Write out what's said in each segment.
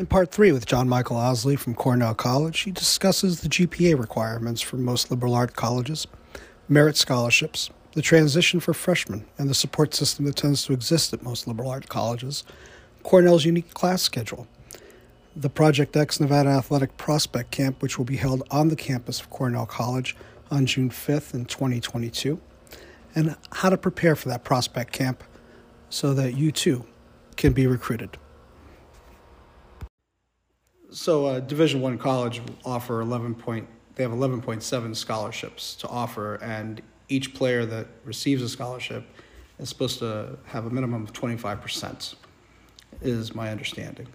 In part three, with John Michael Osley from Cornell College, he discusses the GPA requirements for most liberal arts colleges, merit scholarships, the transition for freshmen, and the support system that tends to exist at most liberal arts colleges, Cornell's unique class schedule, the Project X Nevada Athletic Prospect Camp, which will be held on the campus of Cornell College on June 5th in 2022, and how to prepare for that prospect camp so that you too can be recruited. So, uh, Division One college offer 11 point. They have 11.7 scholarships to offer, and each player that receives a scholarship is supposed to have a minimum of 25 percent. Is my understanding.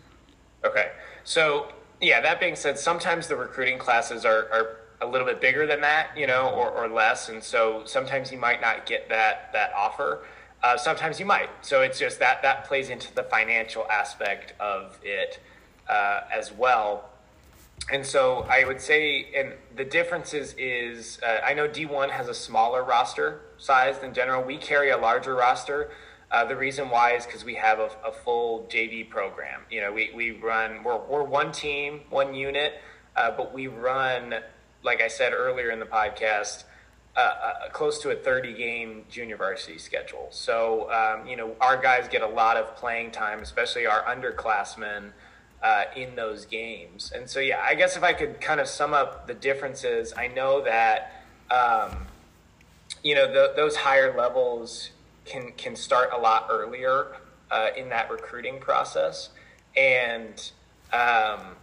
Okay, so yeah. That being said, sometimes the recruiting classes are, are a little bit bigger than that, you know, or, or less, and so sometimes you might not get that that offer. Uh, sometimes you might. So it's just that that plays into the financial aspect of it uh, as well. And so I would say, and the differences is, uh, I know D1 has a smaller roster size than general. We carry a larger roster. Uh, the reason why is because we have a, a, full JV program. You know, we, we run, we're, we're one team, one unit, uh, but we run, like I said earlier in the podcast, uh, uh, close to a 30 game junior varsity schedule. So, um, you know, our guys get a lot of playing time, especially our underclassmen uh, in those games. And so, yeah, I guess if I could kind of sum up the differences, I know that, um, you know, the, those higher levels can, can start a lot earlier uh, in that recruiting process. And, um,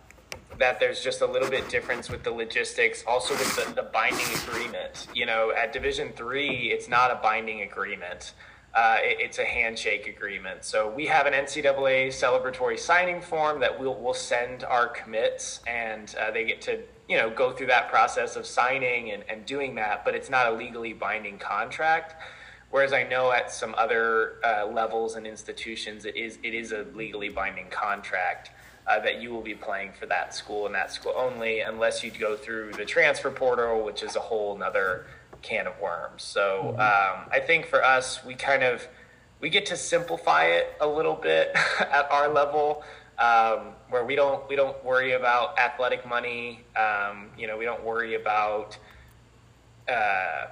that there's just a little bit difference with the logistics also with the, the binding agreement you know at division three it's not a binding agreement uh, it, it's a handshake agreement. So we have an NCAA celebratory signing form that we'll, we'll send our commits, and uh, they get to you know go through that process of signing and, and doing that. But it's not a legally binding contract. Whereas I know at some other uh, levels and institutions, it is it is a legally binding contract. Uh, that you will be playing for that school and that school only, unless you go through the transfer portal, which is a whole another can of worms. So mm-hmm. um, I think for us, we kind of we get to simplify it a little bit at our level, um, where we don't we don't worry about athletic money. Um, you know, we don't worry about uh,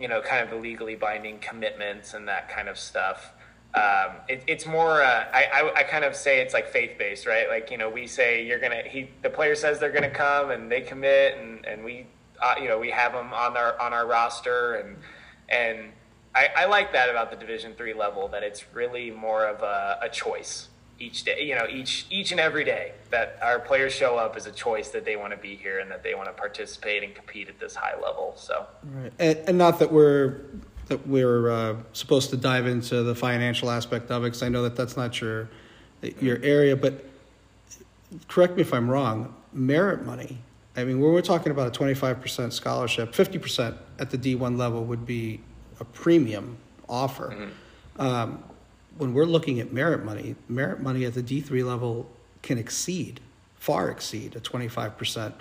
you know kind of the legally binding commitments and that kind of stuff. Um, it, it's more. Uh, I, I, I kind of say it's like faith based, right? Like you know, we say you're gonna. He the player says they're gonna come, and they commit, and and we uh, you know we have them on our on our roster and and I, I like that about the Division three level that it's really more of a, a, choice each day. You know, each each and every day that our players show up is a choice that they want to be here and that they want to participate and compete at this high level. So, right. and, and not that we're that we're uh, supposed to dive into the financial aspect of it because I know that that's not your your area, but correct me if I'm wrong. Merit money I mean, when we're talking about a 25% scholarship, 50% at the D1 level would be a premium offer. Mm-hmm. Um, when we're looking at merit money, merit money at the D3 level can exceed, far exceed a 25%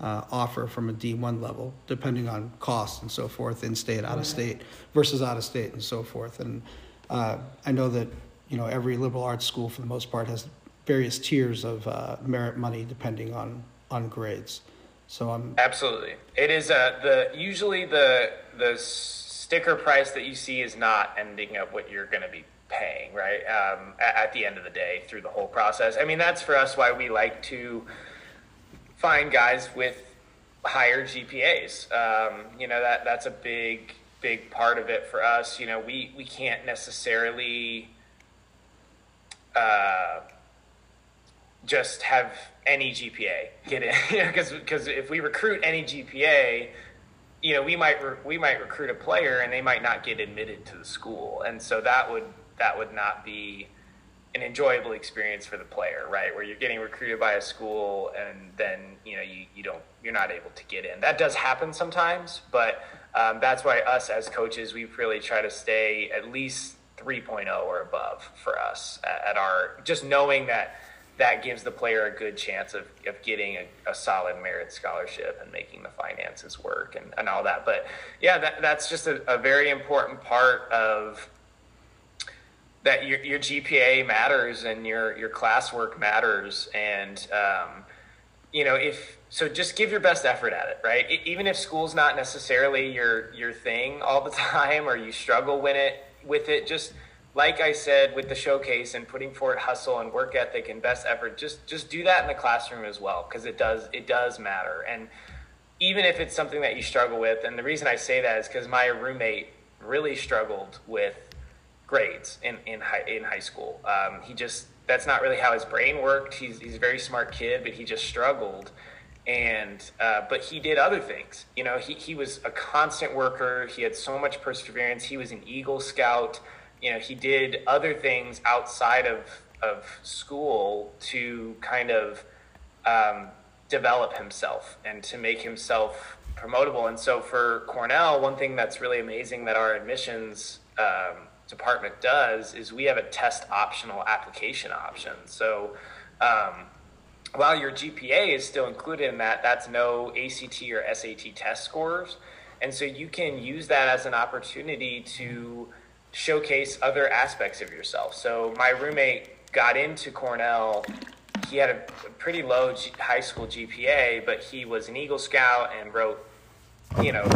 uh, offer from a D1 level, depending on cost and so forth, in state, out of state, versus out of state and so forth. And uh, I know that you know every liberal arts school, for the most part, has various tiers of uh, merit money depending on on grades. So I'm absolutely. It is uh, the usually the the sticker price that you see is not ending up what you're going to be paying, right? Um, at, the end of the day, through the whole process. I mean, that's for us why we like to find guys with higher GPAs. Um, you know that that's a big big part of it for us. You know, we we can't necessarily. Uh, just have any GPA get in because because if we recruit any GPA, you know we might re- we might recruit a player and they might not get admitted to the school, and so that would that would not be an enjoyable experience for the player, right? Where you're getting recruited by a school and then you know you, you don't you're not able to get in. That does happen sometimes, but um, that's why us as coaches we really try to stay at least 3.0 or above for us at, at our just knowing that that gives the player a good chance of, of getting a, a, solid merit scholarship and making the finances work and, and all that. But yeah, that, that's just a, a very important part of that your your GPA matters and your your classwork matters, and um, you know if so, just give your best effort at it, right? even if school's not necessarily your your thing all the time, or you struggle with it with it, just like I said with the showcase and putting forth hustle and work ethic and best effort, just just do that in the classroom as well because it does it does matter. And even if it's something that you struggle with, and the reason I say that is because my roommate really struggled with grades in in high in high school. Um, he just that's not really how his brain worked. He's he's a very smart kid, but he just struggled. And uh, but he did other things. You know, he he was a constant worker. He had so much perseverance. He was an Eagle Scout you know, he did other things outside of of school to kind of um, develop himself and to make himself promotable. And so for Cornell, one thing that's really amazing that our admissions um, department does is we have a test optional application option. So um, while your GPA is still included in that, that's no ACT or SAT test scores. And so you can use that as an opportunity to showcase other aspects of yourself. So my roommate got into Cornell. He had a pretty low G- high school GPA, but he was an Eagle Scout and wrote, you know,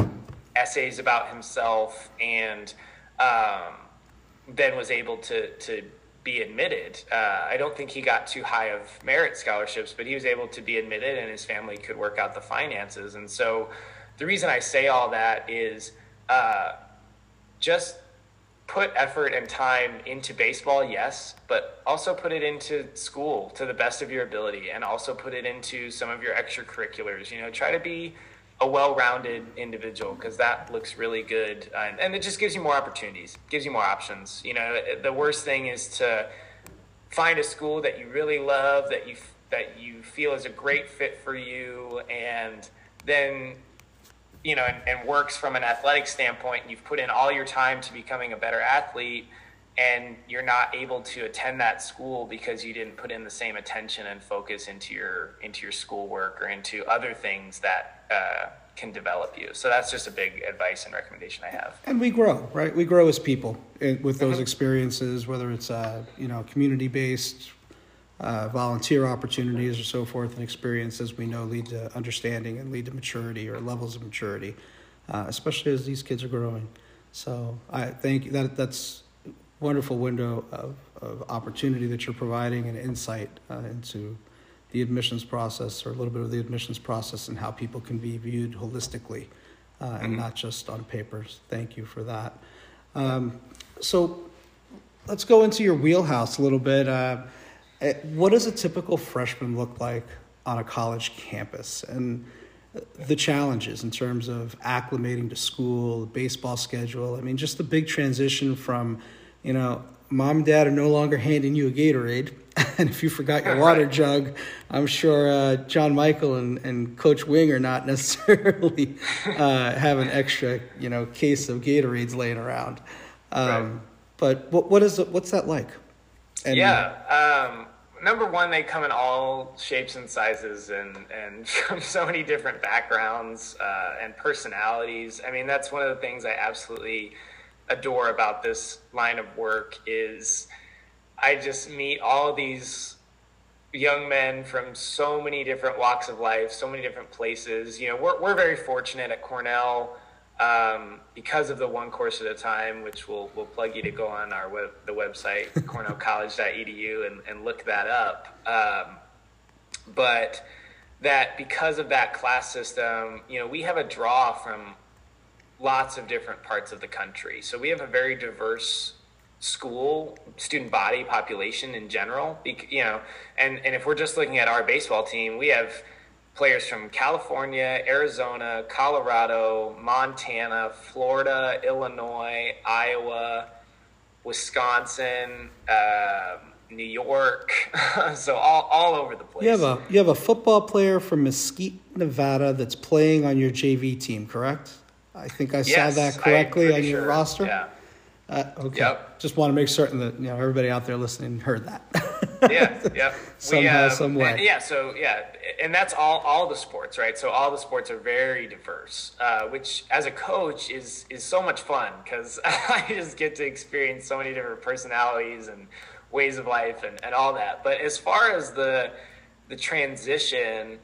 essays about himself, and um, then was able to to be admitted. Uh, I don't think he got too high of merit scholarships, but he was able to be admitted, and his family could work out the finances. And so, the reason I say all that is uh, just put effort and time into baseball, yes, but also put it into school to the best of your ability and also put it into some of your extracurriculars. You know, try to be a well-rounded individual because that looks really good and, and, it just gives you more opportunities gives you more options you know the worst thing is to find a school that you really love that you that you feel is a great fit for you and then you know, and, and works from an athletic standpoint, and you've put in all your time to becoming a better athlete, and you're not able to attend that school because you didn't put in the same attention and focus into your into your schoolwork or into other things that uh, can develop you. So that's just a big advice and recommendation I have. And we grow, right? We grow as people with those mm-hmm. experiences, whether it's uh, you know community based uh, volunteer opportunities or so forth and experiences we know lead to understanding and lead to maturity or levels of maturity, uh, especially as these kids are growing. So I think that that's a wonderful window of, of opportunity that you're providing and insight uh, into the admissions process or a little bit of the admissions process and how people can be viewed holistically uh, and mm-hmm. not just on papers. Thank you for that. Um, so let's go into your wheelhouse a little bit. Uh, what does a typical freshman look like on a college campus? And the challenges in terms of acclimating to school, the baseball schedule. I mean, just the big transition from, you know, mom and dad are no longer handing you a Gatorade. and if you forgot your water jug, I'm sure uh, John Michael and, and Coach Wing are not necessarily uh, have an extra, you know, case of Gatorades laying around. Um, right. But what, what is it, what's that like? And, yeah. Um, number one, they come in all shapes and sizes and, and from so many different backgrounds uh, and personalities. I mean, that's one of the things I absolutely adore about this line of work is I just meet all these young men from so many different walks of life, so many different places. You know, we're, we're very fortunate at Cornell um, because of the one course at a time, which we'll, we'll plug you to go on our web, the website, cornellcollege.edu and, and look that up. Um, but that because of that class system, you know, we have a draw from lots of different parts of the country. So we have a very diverse school student body population in general, you know, and, and if we're just looking at our baseball team, we have – players from California, Arizona, Colorado, Montana, Florida, Illinois, Iowa, Wisconsin, uh, New York, so all, all over the place. You have a you have a football player from Mesquite, Nevada, that's playing on your JV team, correct? I think I yes, saw that correctly on your roster. Yeah. Uh, okay. Yep. Just want to make certain that you know everybody out there listening heard that. yeah, yeah. Somehow, some way. Yeah, so yeah, and that's all all the sports, right? So all the sports are very diverse, uh, which as a coach is is so much fun because I just get to experience so many different personalities and ways of life and, and all that. But as far as the the transition,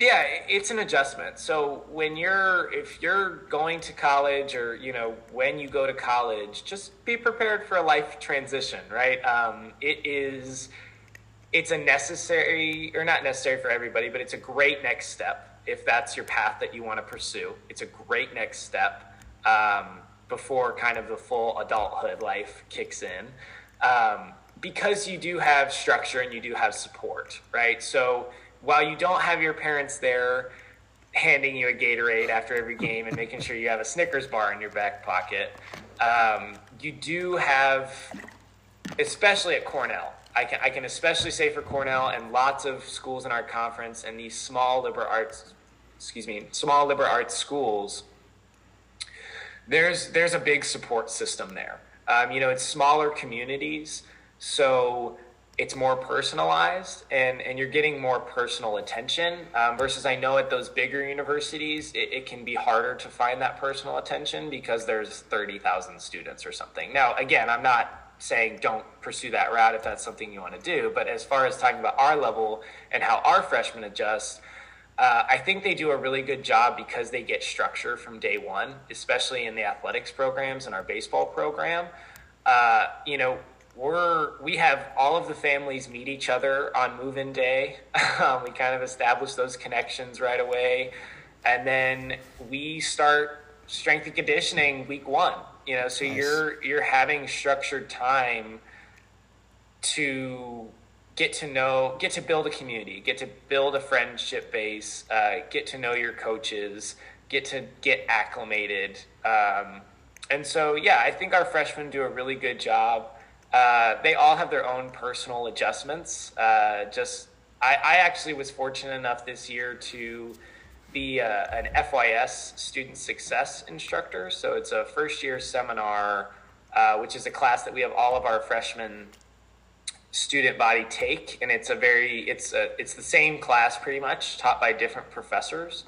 yeah, it's an adjustment. So when you're if you're going to college or you know when you go to college, just be prepared for a life transition, right? Um, it is it's a necessary or not necessary for everybody, but it's a great next step if that's your path that you want to pursue. It's a great next step um, before kind of the full adulthood life kicks in. Um, because you do have structure and you do have support, right? So while you don't have your parents there handing you a Gatorade after every game and making sure you have a Snickers bar in your back pocket, um, you do have, especially at Cornell. I can, I can especially say for Cornell and lots of schools in our conference and these small liberal arts, excuse me, small liberal arts schools, there's there's a big support system there. Um, you know, it's smaller communities, so it's more personalized and, and you're getting more personal attention um, versus i know at those bigger universities it, it can be harder to find that personal attention because there's 30000 students or something now again i'm not saying don't pursue that route if that's something you want to do but as far as talking about our level and how our freshmen adjust uh, I think they do a really good job because they get structure from day one, especially in the athletics programs and our baseball program. Uh, you know, we're we have all of the families meet each other on move-in day. Um, we kind of establish those connections right away, and then we start strength and conditioning week one. You know, so Nice. you're you're having structured time to get to know, get to build a community, get to build a friendship base, uh, get to know your coaches, get to get acclimated. Um, and so, yeah, I think our freshmen do a really good job. Uh, they all have their own personal adjustments. Uh, just, I, I actually was fortunate enough this year to be uh, an FYS student success instructor. So it's a first year seminar, uh, which is a class that we have all of our freshmen student body take, and it's a very it's a it's the same class pretty much taught by different professors.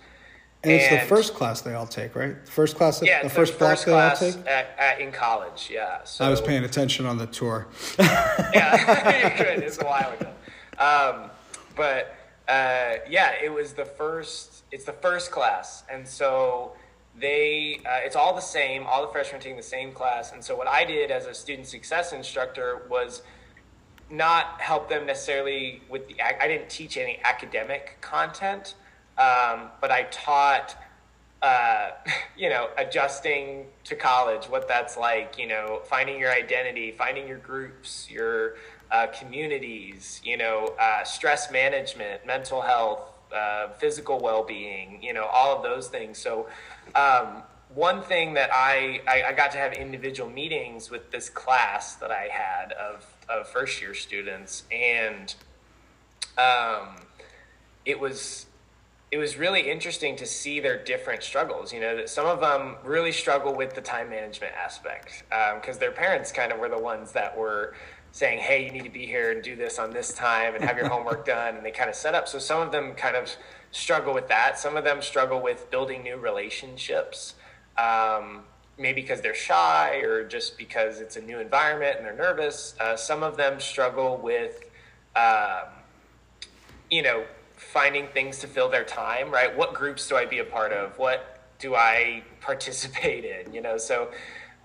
And it's the first class they all take, right? The first class, Yeah, the first block they all class take. at, at, in college. Yeah, so I was paying attention on the tour. yeah. It's a while ago. Um, but uh, yeah, it was the first. It's the first class, and so they. Uh, it's all the same. All the freshmen taking the same class, and so what I did as a student success instructor was not help them necessarily with the. I didn't teach any academic content, um, but I taught uh, you know, adjusting to college, what that's like, you know, finding your identity, finding your groups, your uh, communities, you know, uh, stress management, mental health, uh, physical well being, you know, all of those things. So, um, one thing that I, I, I got to have individual meetings with this class that I had of, of first year students, and um, it was it was really interesting to see their different struggles. You know, that some of them really struggle with the time management aspect because their parents kind of were the ones that were saying, "Hey, you need to be here and do this on this time and have your homework done," and they kind of set up. So some of them kind of struggle with that. Some of them struggle with building new relationships. Um, maybe because they're shy or just because it's a new environment and they're nervous. Uh, some of them struggle with um, you know, finding things to fill their time, right? What groups do I be a part of? What do I participate in? You know, so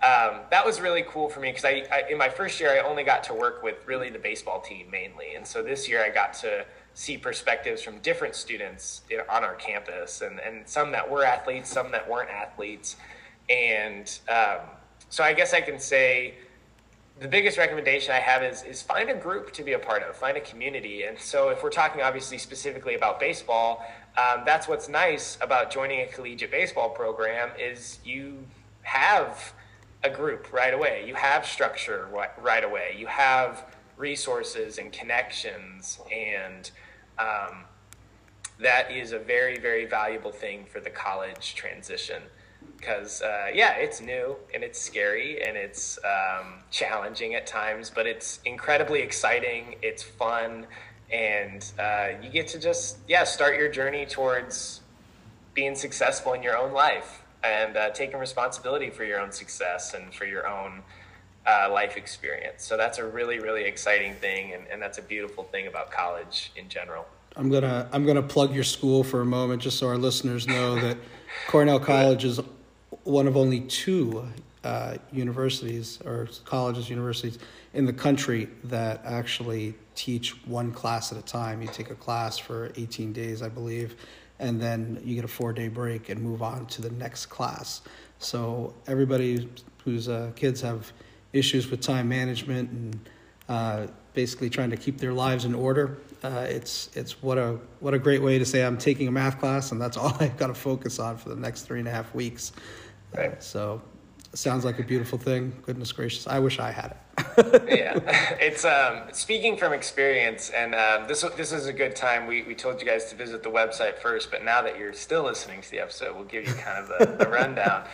um, that was really cool for me because I, I, in my first year, I only got to work with really the baseball team mainly. And so this year I got to see perspectives from different students know, on our campus and, and some that were athletes, some that weren't athletes. And um, so I guess I can say, the biggest recommendation I have is is find a group to be a part of, find a community. And so, if we're talking obviously specifically about baseball, um, that's what's nice about joining a collegiate baseball program is you have a group right away. You have structure ri- right away. You have resources and connections, and um, that is a very very valuable thing for the college transition. Because uh, yeah, it's new and it's scary and it's um, challenging at times, but it's incredibly exciting. It's fun, and uh, you get to just yeah start your journey towards being successful in your own life and uh, taking responsibility for your own success and for your own uh, life experience. So that's a really really exciting thing, and, and that's a beautiful thing about college in general. I'm gonna I'm gonna plug your school for a moment, just so our listeners know that Cornell College is one of only two uh, universities or colleges, universities in the country that actually teach one class at a time. You take a class for 18 days, I believe, and then you get a four day break and move on to the next class. So everybody whose uh, kids have issues with time management and uh, basically trying to keep their lives in order, uh, it's it's what a what a great way to say I'm taking a math class and that's all I've got to focus on for the next three and a half weeks. Right. So sounds like a beautiful thing. Goodness gracious, I wish I had it. yeah, it's um, speaking from experience, and um, this this is a good time. We we told you guys to visit the website first, but now that you're still listening to the episode, we'll give you kind of the, the rundown.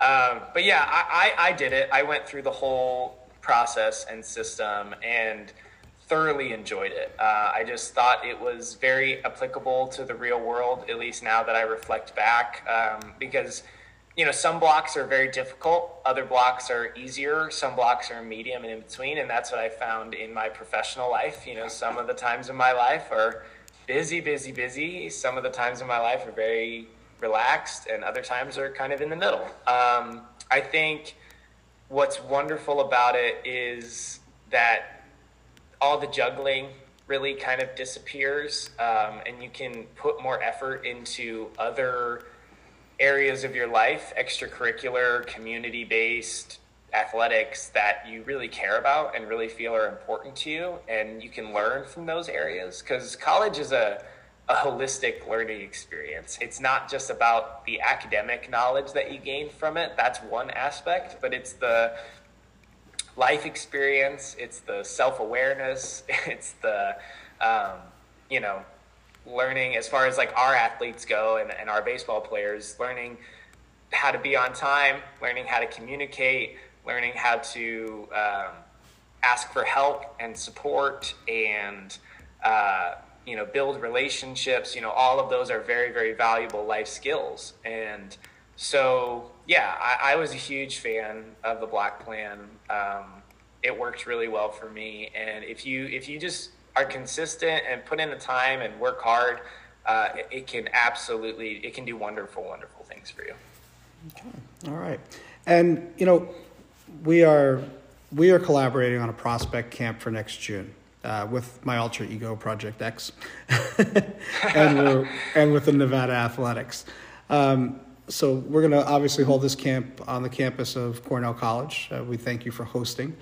Um, but yeah, I, I I did it. I went through the whole process and system and thoroughly enjoyed it. Uh, I just thought it was very applicable to the real world, at least now that I reflect back, um, because you know, some blocks are very difficult, other blocks are easier, some blocks are medium and in between, and that's what I found in my professional life. You know, some of the times in my life are busy, busy, busy. Some of the times in my life are very relaxed, and other times are kind of in the middle. Um, I think what's wonderful about it is that all the juggling really kind of disappears, um, and you can put more effort into other areas of your life, extracurricular, community based athletics that you really care about and really feel are important to you, and you can learn from those areas. Because college is a, a holistic learning experience. It's not just about the academic knowledge that you gain from it, that's one aspect, but it's the life experience, it's the self awareness, it's the, um, you know, learning as far as like our athletes go and, and our baseball players learning how to be on time learning how to communicate learning how to um, ask for help and support and uh, you know build relationships you know all of those are very very valuable life skills. And so yeah i, I was a huge fan of the block plan. Um, it worked really well for me. And if you if you just are consistent and put in the time and work hard, uh, it, can absolutely it can do wonderful, wonderful things for you. Okay. All right, and you know we are we are collaborating on a prospect camp for next June. Uh, with my alter ego Project X, and and with the Nevada Athletics. Um, so we're going to obviously hold this camp on the campus of Cornell College. Uh, we thank you for hosting.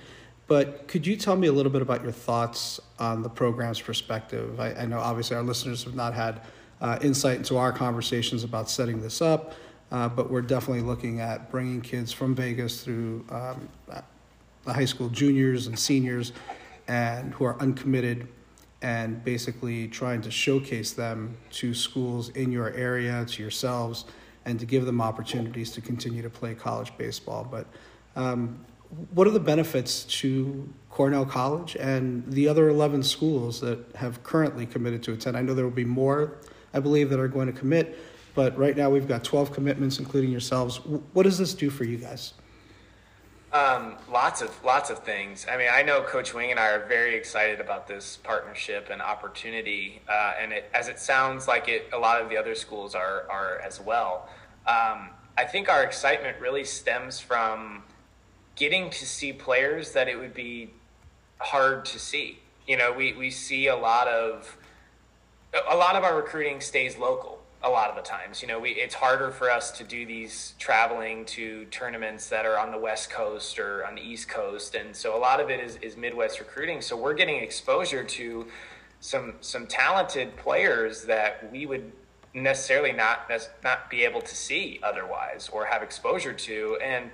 But could you tell me a little bit about your thoughts on the program's perspective? I, I know obviously our listeners have not had uh, insight into our conversations about setting this up, uh, but we're definitely looking at bringing kids from Vegas through um, the high school juniors and seniors and who are uncommitted and basically trying to showcase them to schools in your area, to yourselves, and to give them opportunities to continue to play college baseball. But um, what are the benefits to Cornell College and the other 11 schools that have currently committed to attend? I know there will be more, I believe, that are going to commit, but right now we've got 12 commitments, including yourselves. What does this do for you guys? Um, lots of lots of things. I mean, I know Coach Wing and I are very excited about this partnership and opportunity, uh, and it, as it sounds like it, a lot of the other schools are are as well. Um, I think our excitement really stems from getting to see players that it would be hard to see. You know, we, we see a lot of a lot of our recruiting stays local a lot of the times. You know, we it's harder for us to do these traveling to tournaments that are on the West Coast or on the East Coast, and so a lot of it is, is Midwest recruiting. So we're getting exposure to some some talented players that we would necessarily not not be able to see otherwise or have exposure to, and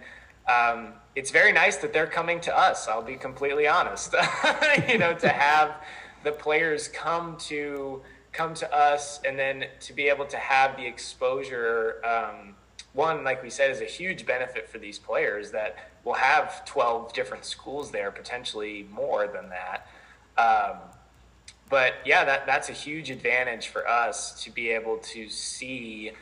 um, it's very nice that they're coming to us. I'll be completely honest. you know, to have the players come to come to us, and then to be able to have the exposure um, one, like we said, is a huge benefit for these players that will have 12 different schools there, potentially more than that. Um, but yeah, that, that's a huge advantage for us to be able to see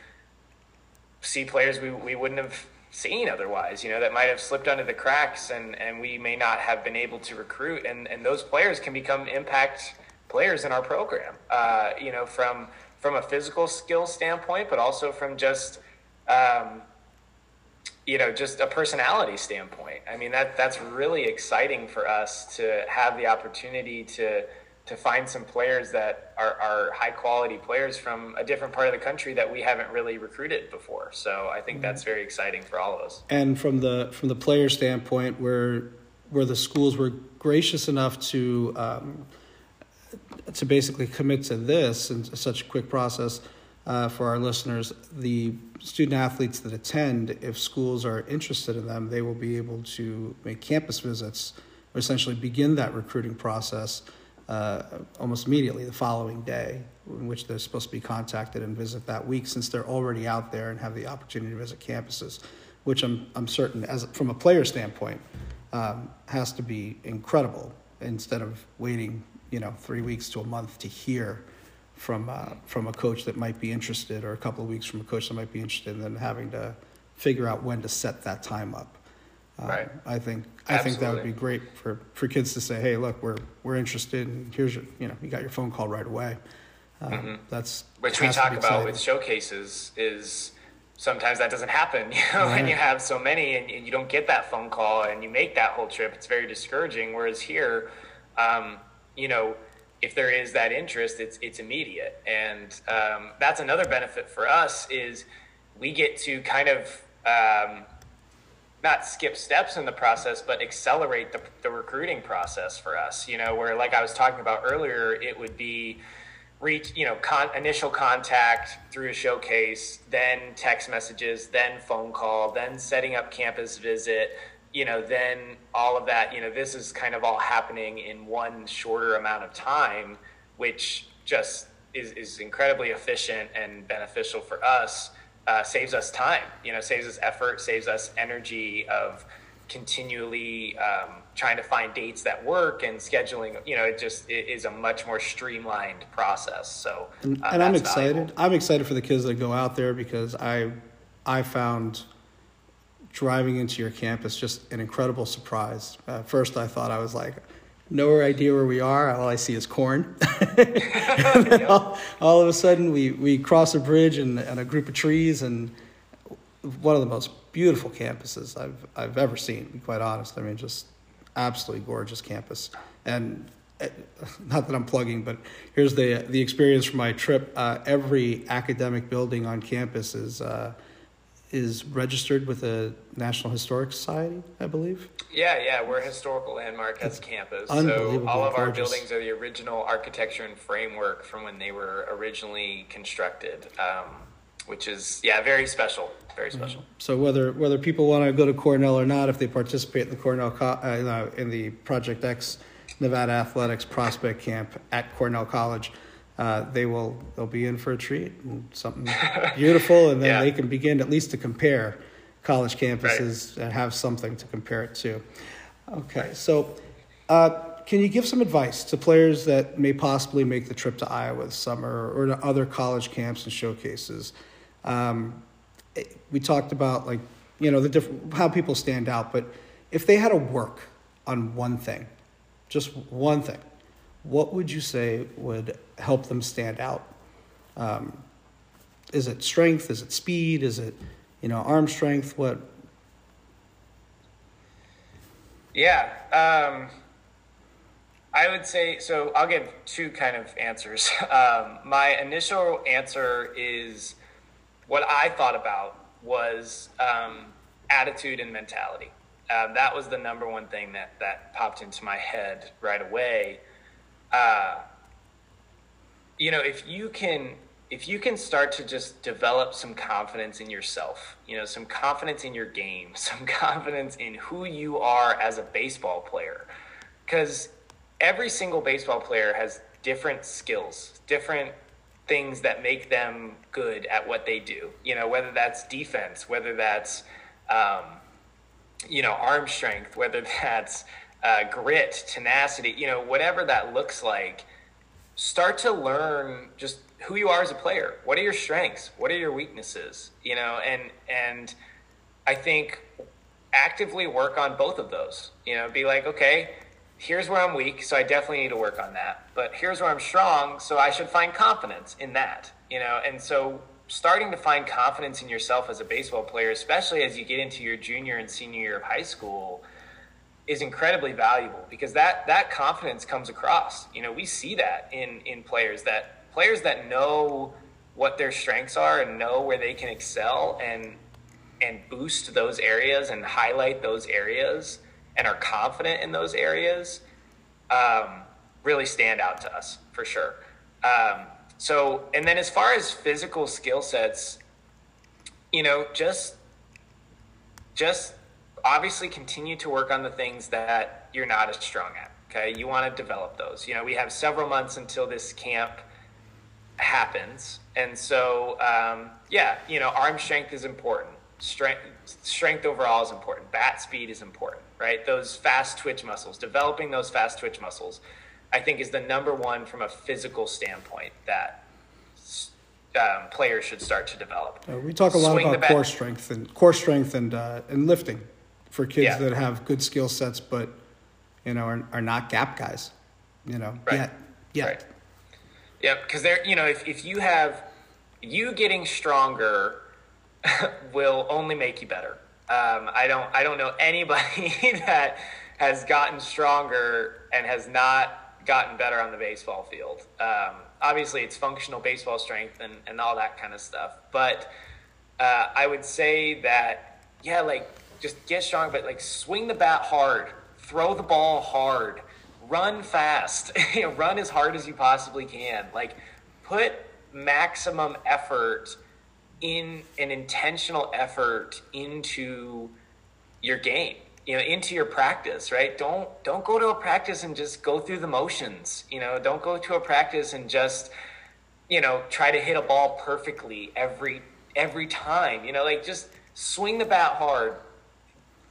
see players we, we wouldn't have seen otherwise, you know, that might have slipped under the cracks and, and we may not have been able to recruit. And, and those players can become impact players in our program, uh, you know, from, from a physical skill standpoint, but also from just, um, you know, just a personality standpoint. I mean, that that's really exciting for us to have the opportunity to to find some players that are, are high quality players from a different part of the country that we haven't really recruited before. So I think that's very exciting for all of us. And from the from the player standpoint, where where the schools were gracious enough to um, to basically commit to this in such a quick process uh, for our listeners, the student athletes that attend, if schools are interested in them, they will be able to make campus visits essentially begin that recruiting process uh, almost immediately the following day, in which they're supposed to be contacted and visit that week, since they're already out there and have the opportunity to visit campuses, which I'm I'm certain, as from a player standpoint, um, has to be incredible. Instead of waiting, you know, three weeks to a month to hear from uh, from a coach that might be interested, or a couple of weeks from a coach that might be interested, and then having to figure out when to set that time up. Um, right. I think I think that would be great for, for kids to say, "Hey, look, we're we're interested, and here's your you know you got your phone call right away." Um, mm-hmm. That's which we talk about with showcases is sometimes that doesn't happen. You know, right. when you have so many and, and, you don't get that phone call and you make that whole trip, it's very discouraging. Whereas here, um, you know, if there is that interest, it's it's immediate, and um, that's another benefit for us is we get to kind of um, not skip steps in the process, but accelerate the, the recruiting process for us. You know, where like I was talking about earlier, it would be reach, you know, con- initial contact through a showcase, then text messages, then phone call, then setting up campus visit. You know, then all of that. You know, this is kind of all happening in one shorter amount of time, which just is, is incredibly efficient and beneficial for us uh, saves us time, you know, saves us effort, saves us energy of continually um, trying to find dates that work and scheduling. You know, it just it is a much more streamlined process. So, and, uh, and I'm excited. Valuable. I'm excited for the kids that go out there because I I found driving into your campus just an incredible surprise. At first, I thought I was like no idea where we are. All I see is corn. all, all, of a sudden, we, we cross a bridge and, and a group of trees, and one of the most beautiful campuses I've, I've ever seen, to be quite honest. I mean, just absolutely gorgeous campus. And eh, not that I'm plugging, but here's the, the experience from my trip. Uh, every academic building on campus is. Uh, is registered with the National Historic Society, I believe. Yeah, yeah, we're a historical landmark as campus. So all of our buildings are the original architecture and framework from when they were originally constructed, um, which is yeah, very special, very mm-hmm. special. So whether whether people want to go to Cornell or not, if they participate in the Cornell uh, in the Project X Nevada Athletics Prospect Camp at Cornell College uh, they will they'll be in for a treat and something beautiful, and then yeah. they can begin at least to compare college campuses right. and have something to compare it to. Okay, so uh, can you give some advice to players that may possibly make the trip to Iowa this summer or to other college camps and showcases? Um, we talked about like you know the different how people stand out, but if they had to work on one thing, just one thing, what would you say would help them stand out? Um, is it strength? Is it speed? Is it, you know, arm strength? What? Yeah, um, I would say so. I'll give two kind of answers. Um, my initial answer is what I thought about was um, attitude and mentality. Uh, that was the number one thing that that popped into my head right away uh, you know, if you can if you can start to just develop some confidence in yourself, you know, some confidence in your game, some confidence in who you are as a baseball player, because every single baseball player has different skills, different things that make them good at what they do. You know, whether that's defense, whether that's um, you know arm strength, whether that's uh, grit, tenacity, you know, whatever that looks like. Start to learn just who you are as a player. What are your strengths? What are your weaknesses? You know, and and I think actively work on both of those. You know, be like, okay, here's where I'm weak, so I definitely need to work on that. But here's where I'm strong, so I should find confidence in that. You know, and so starting to find confidence in yourself as a baseball player, especially as you get into your junior and senior year of high school, is incredibly valuable because that that confidence comes across. You know, we see that in in players that players that know what their strengths are and know where they can excel and and boost those areas and highlight those areas and are confident in those areas um, really stand out to us for sure. Um, so, and then as far as physical skill sets, you know, just just obviously continue to work on the things that you're not as strong at. Okay, you want to develop those. You know, we have several months until this camp happens, and so um, yeah, you know, arm strength is important. Strength strength overall is important. Bat speed is important, right? Those fast twitch muscles, developing those fast twitch muscles, I think is the number one from a physical standpoint that um, players should start to develop. Uh, we talk a lot Swing about core strength and core strength and uh, and lifting for kids yeah. that have good skill sets, but you know are, are not gap guys. You know, right. yet, yet. Right. Yeah, because they're you know if if you have you getting stronger will only make you better. Um, I don't I don't know anybody that has gotten stronger and has not gotten better on the baseball field. Um, obviously, it's functional baseball strength and, and all that kind of stuff. But uh, I would say that yeah, like just get strong, but like swing the bat hard, throw the ball hard, run fast, run as hard as you possibly can. Like put maximum effort in an intentional effort into your game you know into your practice right? Don't don't go to a practice and just go through the motions you know? Don't go to a practice and just you know try to hit a ball perfectly every every time you know? Like just swing the bat hard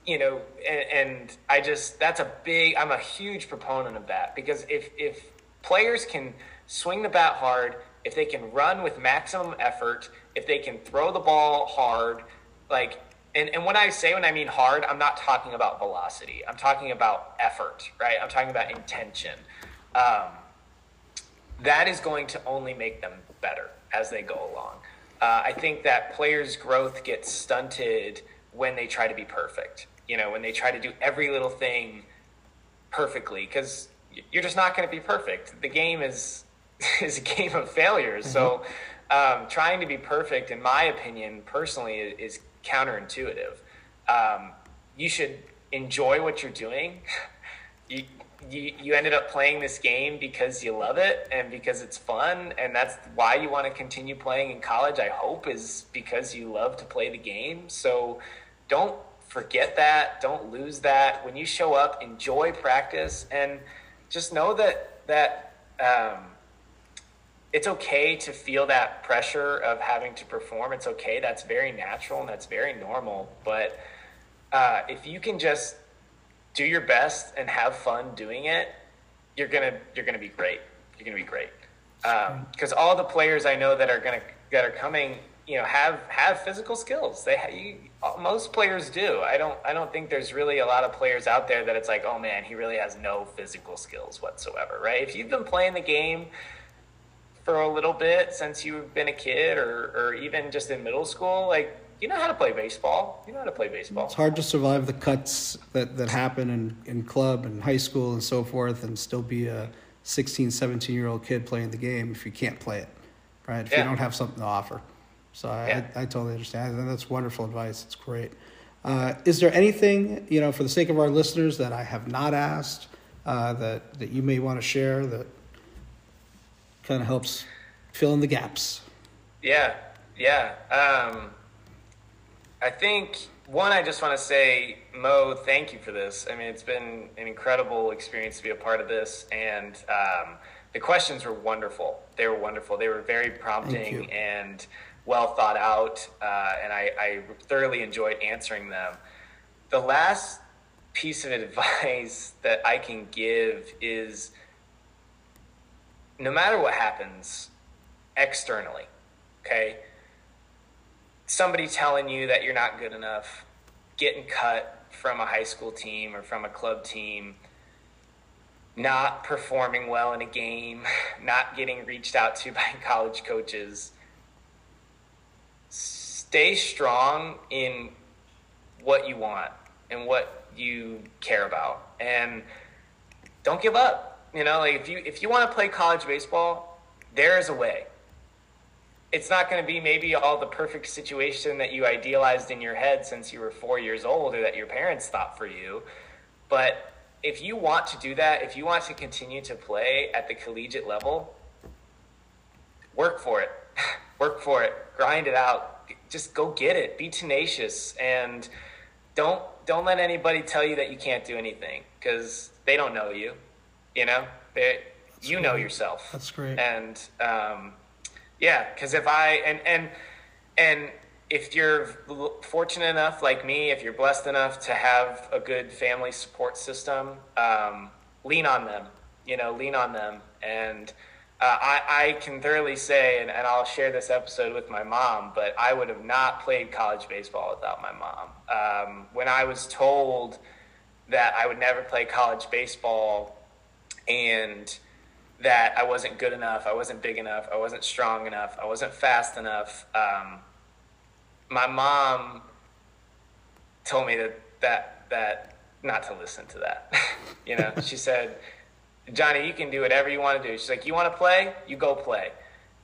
you know and, and i just that's a big i'm a huge proponent of that because if if players can swing the bat hard if they can run with maximum effort if they can throw the ball hard, like, and, and when I say when I mean hard, I'm not talking about velocity. I'm talking about effort, right? I'm talking about intention. Um, that is going to only make them better as they go along. Uh, I think that players' growth gets stunted when they try to be perfect. You know, when they try to do every little thing perfectly, because you're just not going to be perfect. The game is is a game of failures. Mm-hmm. So um, trying to be perfect, in my opinion, personally, is, is counterintuitive. Um, you should enjoy what you're doing. you, you, you ended up playing this game because you love it and because it's fun, and that's why you want to continue playing in college. I hope is because you love to play the game. So don't forget that. Don't lose that. When you show up, enjoy practice, and just know that that. Um, it's okay to feel that pressure of having to perform. It's okay. That's very natural and that's very normal. But uh, if you can just do your best and have fun doing it, you're gonna you're gonna be great. You're gonna be great. Because um, all the players I know that are gonna that are coming, you know, have have physical skills. They you, most players do. I don't I don't think there's really a lot of players out there that it's like, oh man, he really has no physical skills whatsoever, right? If you've been playing the game for a little bit since you've been a kid or, or even just in middle school, like you know how to play baseball. You know how to play baseball. It's hard to survive the cuts that, that happen in, in club and high school and so forth and still be a 16, 17 year old kid playing the game if you can't play it, right? If yeah. you don't have something to offer. So I, yeah. I, I, totally understand. And that's wonderful advice. It's great. Uh, is there anything, you know, for the sake of our listeners that I have not asked uh, that, that you may want to share that kind of helps fill in the gaps. Yeah, yeah. Um, I think one, I just want to say, Mo, thank you for this. I mean, it's been an incredible experience to be a part of this, and um, the questions were wonderful. They were wonderful. They were very prompting and well thought out, uh, and I, I thoroughly enjoyed answering them. The last piece of advice that I can give is no matter what happens externally, okay, somebody telling you that you're not good enough, getting cut from a high school team or from a club team, not performing well in a game, not getting reached out to by college coaches. Stay strong in what you want and what you care about and don't give up. You know, like if you if you want to play college baseball, there is a way it's not going to be maybe all the perfect situation that you idealized in your head since you were four years old or that your parents thought for you. But if you want to do that, if you want to continue to play at the collegiate level, work for it. work for it. Grind it out. Just go get it. Be tenacious and don't don't let anybody tell you that you can't do anything because they don't know you. You know, they, you know yourself. That's great. And um, yeah, because if I and and and if you're fortunate enough, like me, if you're blessed enough to have a good family support system, um, lean on them. You know, lean on them. And uh, I, I can thoroughly say, and, and I'll share this episode with my mom, but I would have not played college baseball without my mom. Um, when I was told that I would never play college baseball, and that I wasn't good enough, I wasn't big enough, I wasn't strong enough, I wasn't fast enough. Um, my mom told me that that that not to listen to that. you know, she said, "Johnny, you can do whatever you want to do." She's like, "You want to play? You go play."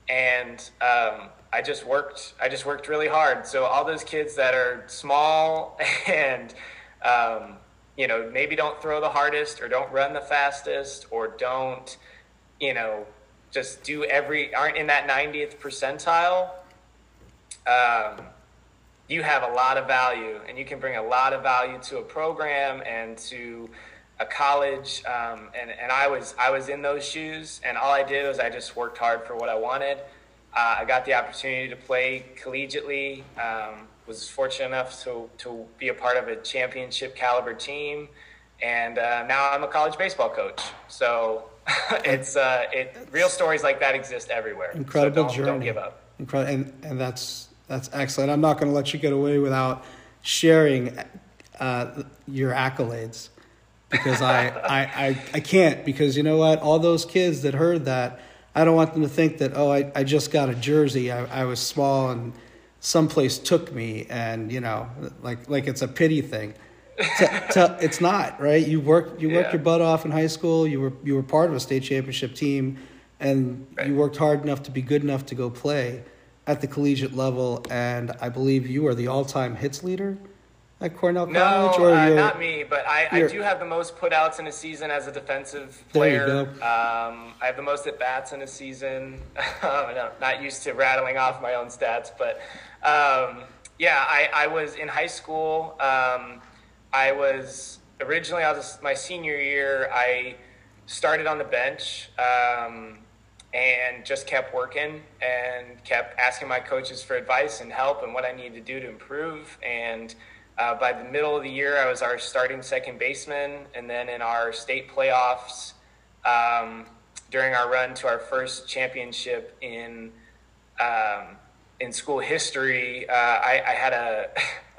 And um, I just worked. I just worked really hard. So all those kids that are small and um, you know maybe don't throw the hardest or don't run the fastest or don't you know, just do every aren't in that 90th percentile, um, you have a lot of value and you can bring a lot of value to a program and to a college. Um, and, and I was I was in those shoes and all I did was I just worked hard for what I wanted. Uh, I got the opportunity to play collegiately. Um, was fortunate enough to, to be a part of a championship caliber team, and uh, now I'm a college baseball coach. So it's uh, it real stories like that exist everywhere. Incredible so don't, journey. Don't give up. Incredible, and and that's that's excellent. I'm not going to let you get away without sharing uh, your accolades because I, I, I I can't because you know what? All those kids that heard that, I don't want them to think that oh I, I just got a jersey. I, I was small and someplace took me and you know like like it's a pity thing to, to, it's not right. You worked you worked yeah. your butt off in high school. You were you were part of a state championship team, and right. you worked hard enough to be good enough to go play at the collegiate level. And I believe you are the all-time hits leader at Cornell College. No, uh, not me, but I, I do have the most putouts in a season as a defensive player. There you go. Um, I have the most at bats in a season. I'm not used to rattling off my own stats, but um, yeah, I, I was in high school. Um, I was originally, I was my senior year. I started on the bench um, and just kept working and kept asking my coaches for advice and help and what I needed to do to improve. And uh, by the middle of the year, I was our starting second baseman. And then in our state playoffs, um, during our run to our first championship in um, in school history, uh, I, I, had a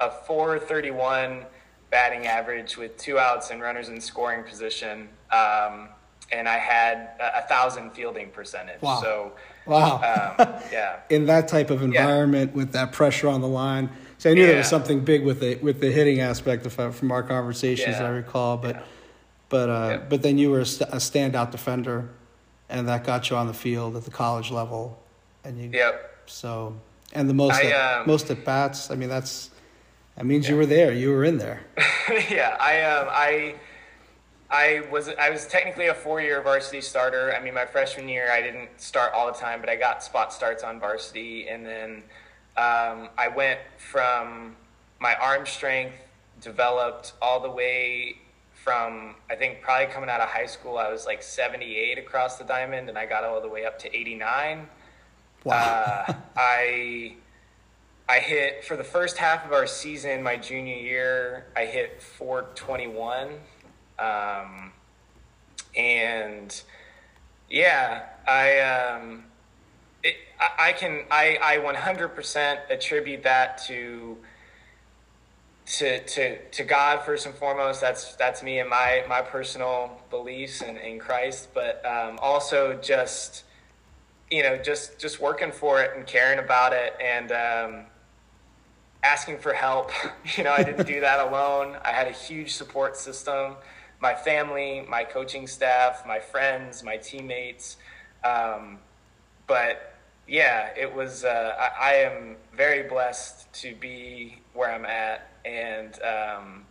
a 431 batting average with two outs and runners in scoring position. Um, and I had a, a, thousand fielding percentage. Wow. So, wow. Um, yeah. In that type of environment yeah. with that pressure on the line. So I knew yeah. there was something big with the with the hitting aspect of, from our conversations, yeah. I recall. But but uh, but then you were a, st- a, standout defender, and that got you on the field at the college level, and you. Yep. So and the most I, at, um, most at bats. I mean that's that means yeah. you were there. You were in there. yeah, I um, I I was I was technically a four year varsity starter. I mean, my freshman year I didn't start all the time, but I got spot starts on varsity, and then um, I went from my arm strength developed all the way from I think probably coming out of high school, I was like 78 across the diamond, and I got all the way up to 89. Wow. Uh, I I hit for the first half of our season, my junior year, I hit 421, um, and yeah, I um, I, can I I 100% attribute that to to to to God first and foremost. That's that's me and my my personal beliefs in, in Christ, but um, also just you know just just working for it and caring about it and um, asking for help. you know, I didn't do that alone. I had a huge support system. My family, my coaching staff, my friends, my teammates. Um, but yeah, it was. Uh, I, I am very blessed to be where I'm at and um,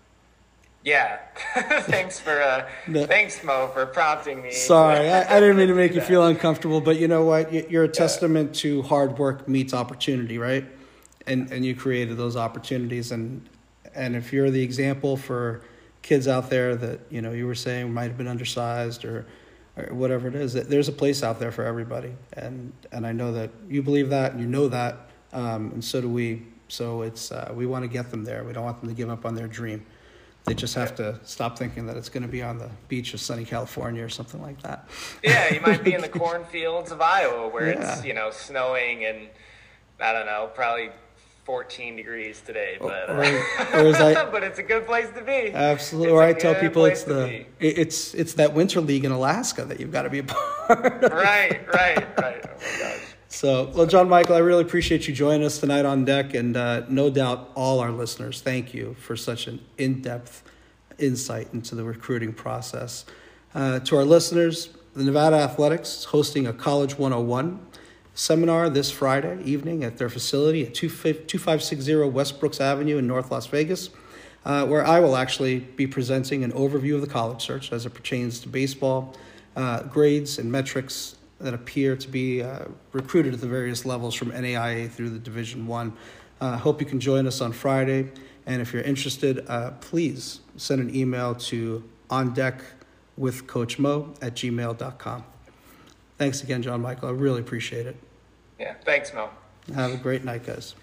yeah, thanks for uh, No. thanks Mo for prompting me. Sorry, I, I didn't mean to make you feel uncomfortable, but you know what? You- You're a testament to hard work meets opportunity, right? And and you created those opportunities, and and if you're the example for kids out there that you know you were saying might have been undersized or or whatever it is, there's a place out there for everybody, and and I know that you believe that and you know that, um, and so do we. So it's uh, we want to get them there. We don't want them to give up on their dream. They just have to stop thinking that it's going to be on the beach of sunny California or something like that. Yeah, you might be in the cornfields of Iowa where Yeah. it's you know snowing and I don't know, probably 14 degrees today, but Or- uh, or I- but it's a good place to be. Absolutely. It's or I tell people it's the it's it's that winter league in Alaska that you've got to be a part. of. right, right, right. Oh my gosh. So, well, John Michael, I really appreciate you joining us tonight on deck, and uh, no doubt all our listeners, thank you for such an in-depth insight into the recruiting process. Uh, to our listeners, the Nevada Athletics is hosting a College 101 seminar this Friday evening at their facility at 2560 West Brooks Avenue in North Las Vegas, uh, where I will actually be presenting an overview of the college search as it pertains to baseball, uh, grades, and metrics that appear to be uh, recruited at the various levels from NAIA through the Division One. Uh, hope you can join us on Friday, and if you're interested, uh, please send an email to on deck with Coach Mo at gmail.com. Thanks again, John Michael. I really appreciate it. Yeah, thanks, Mel. Have a great night, guys.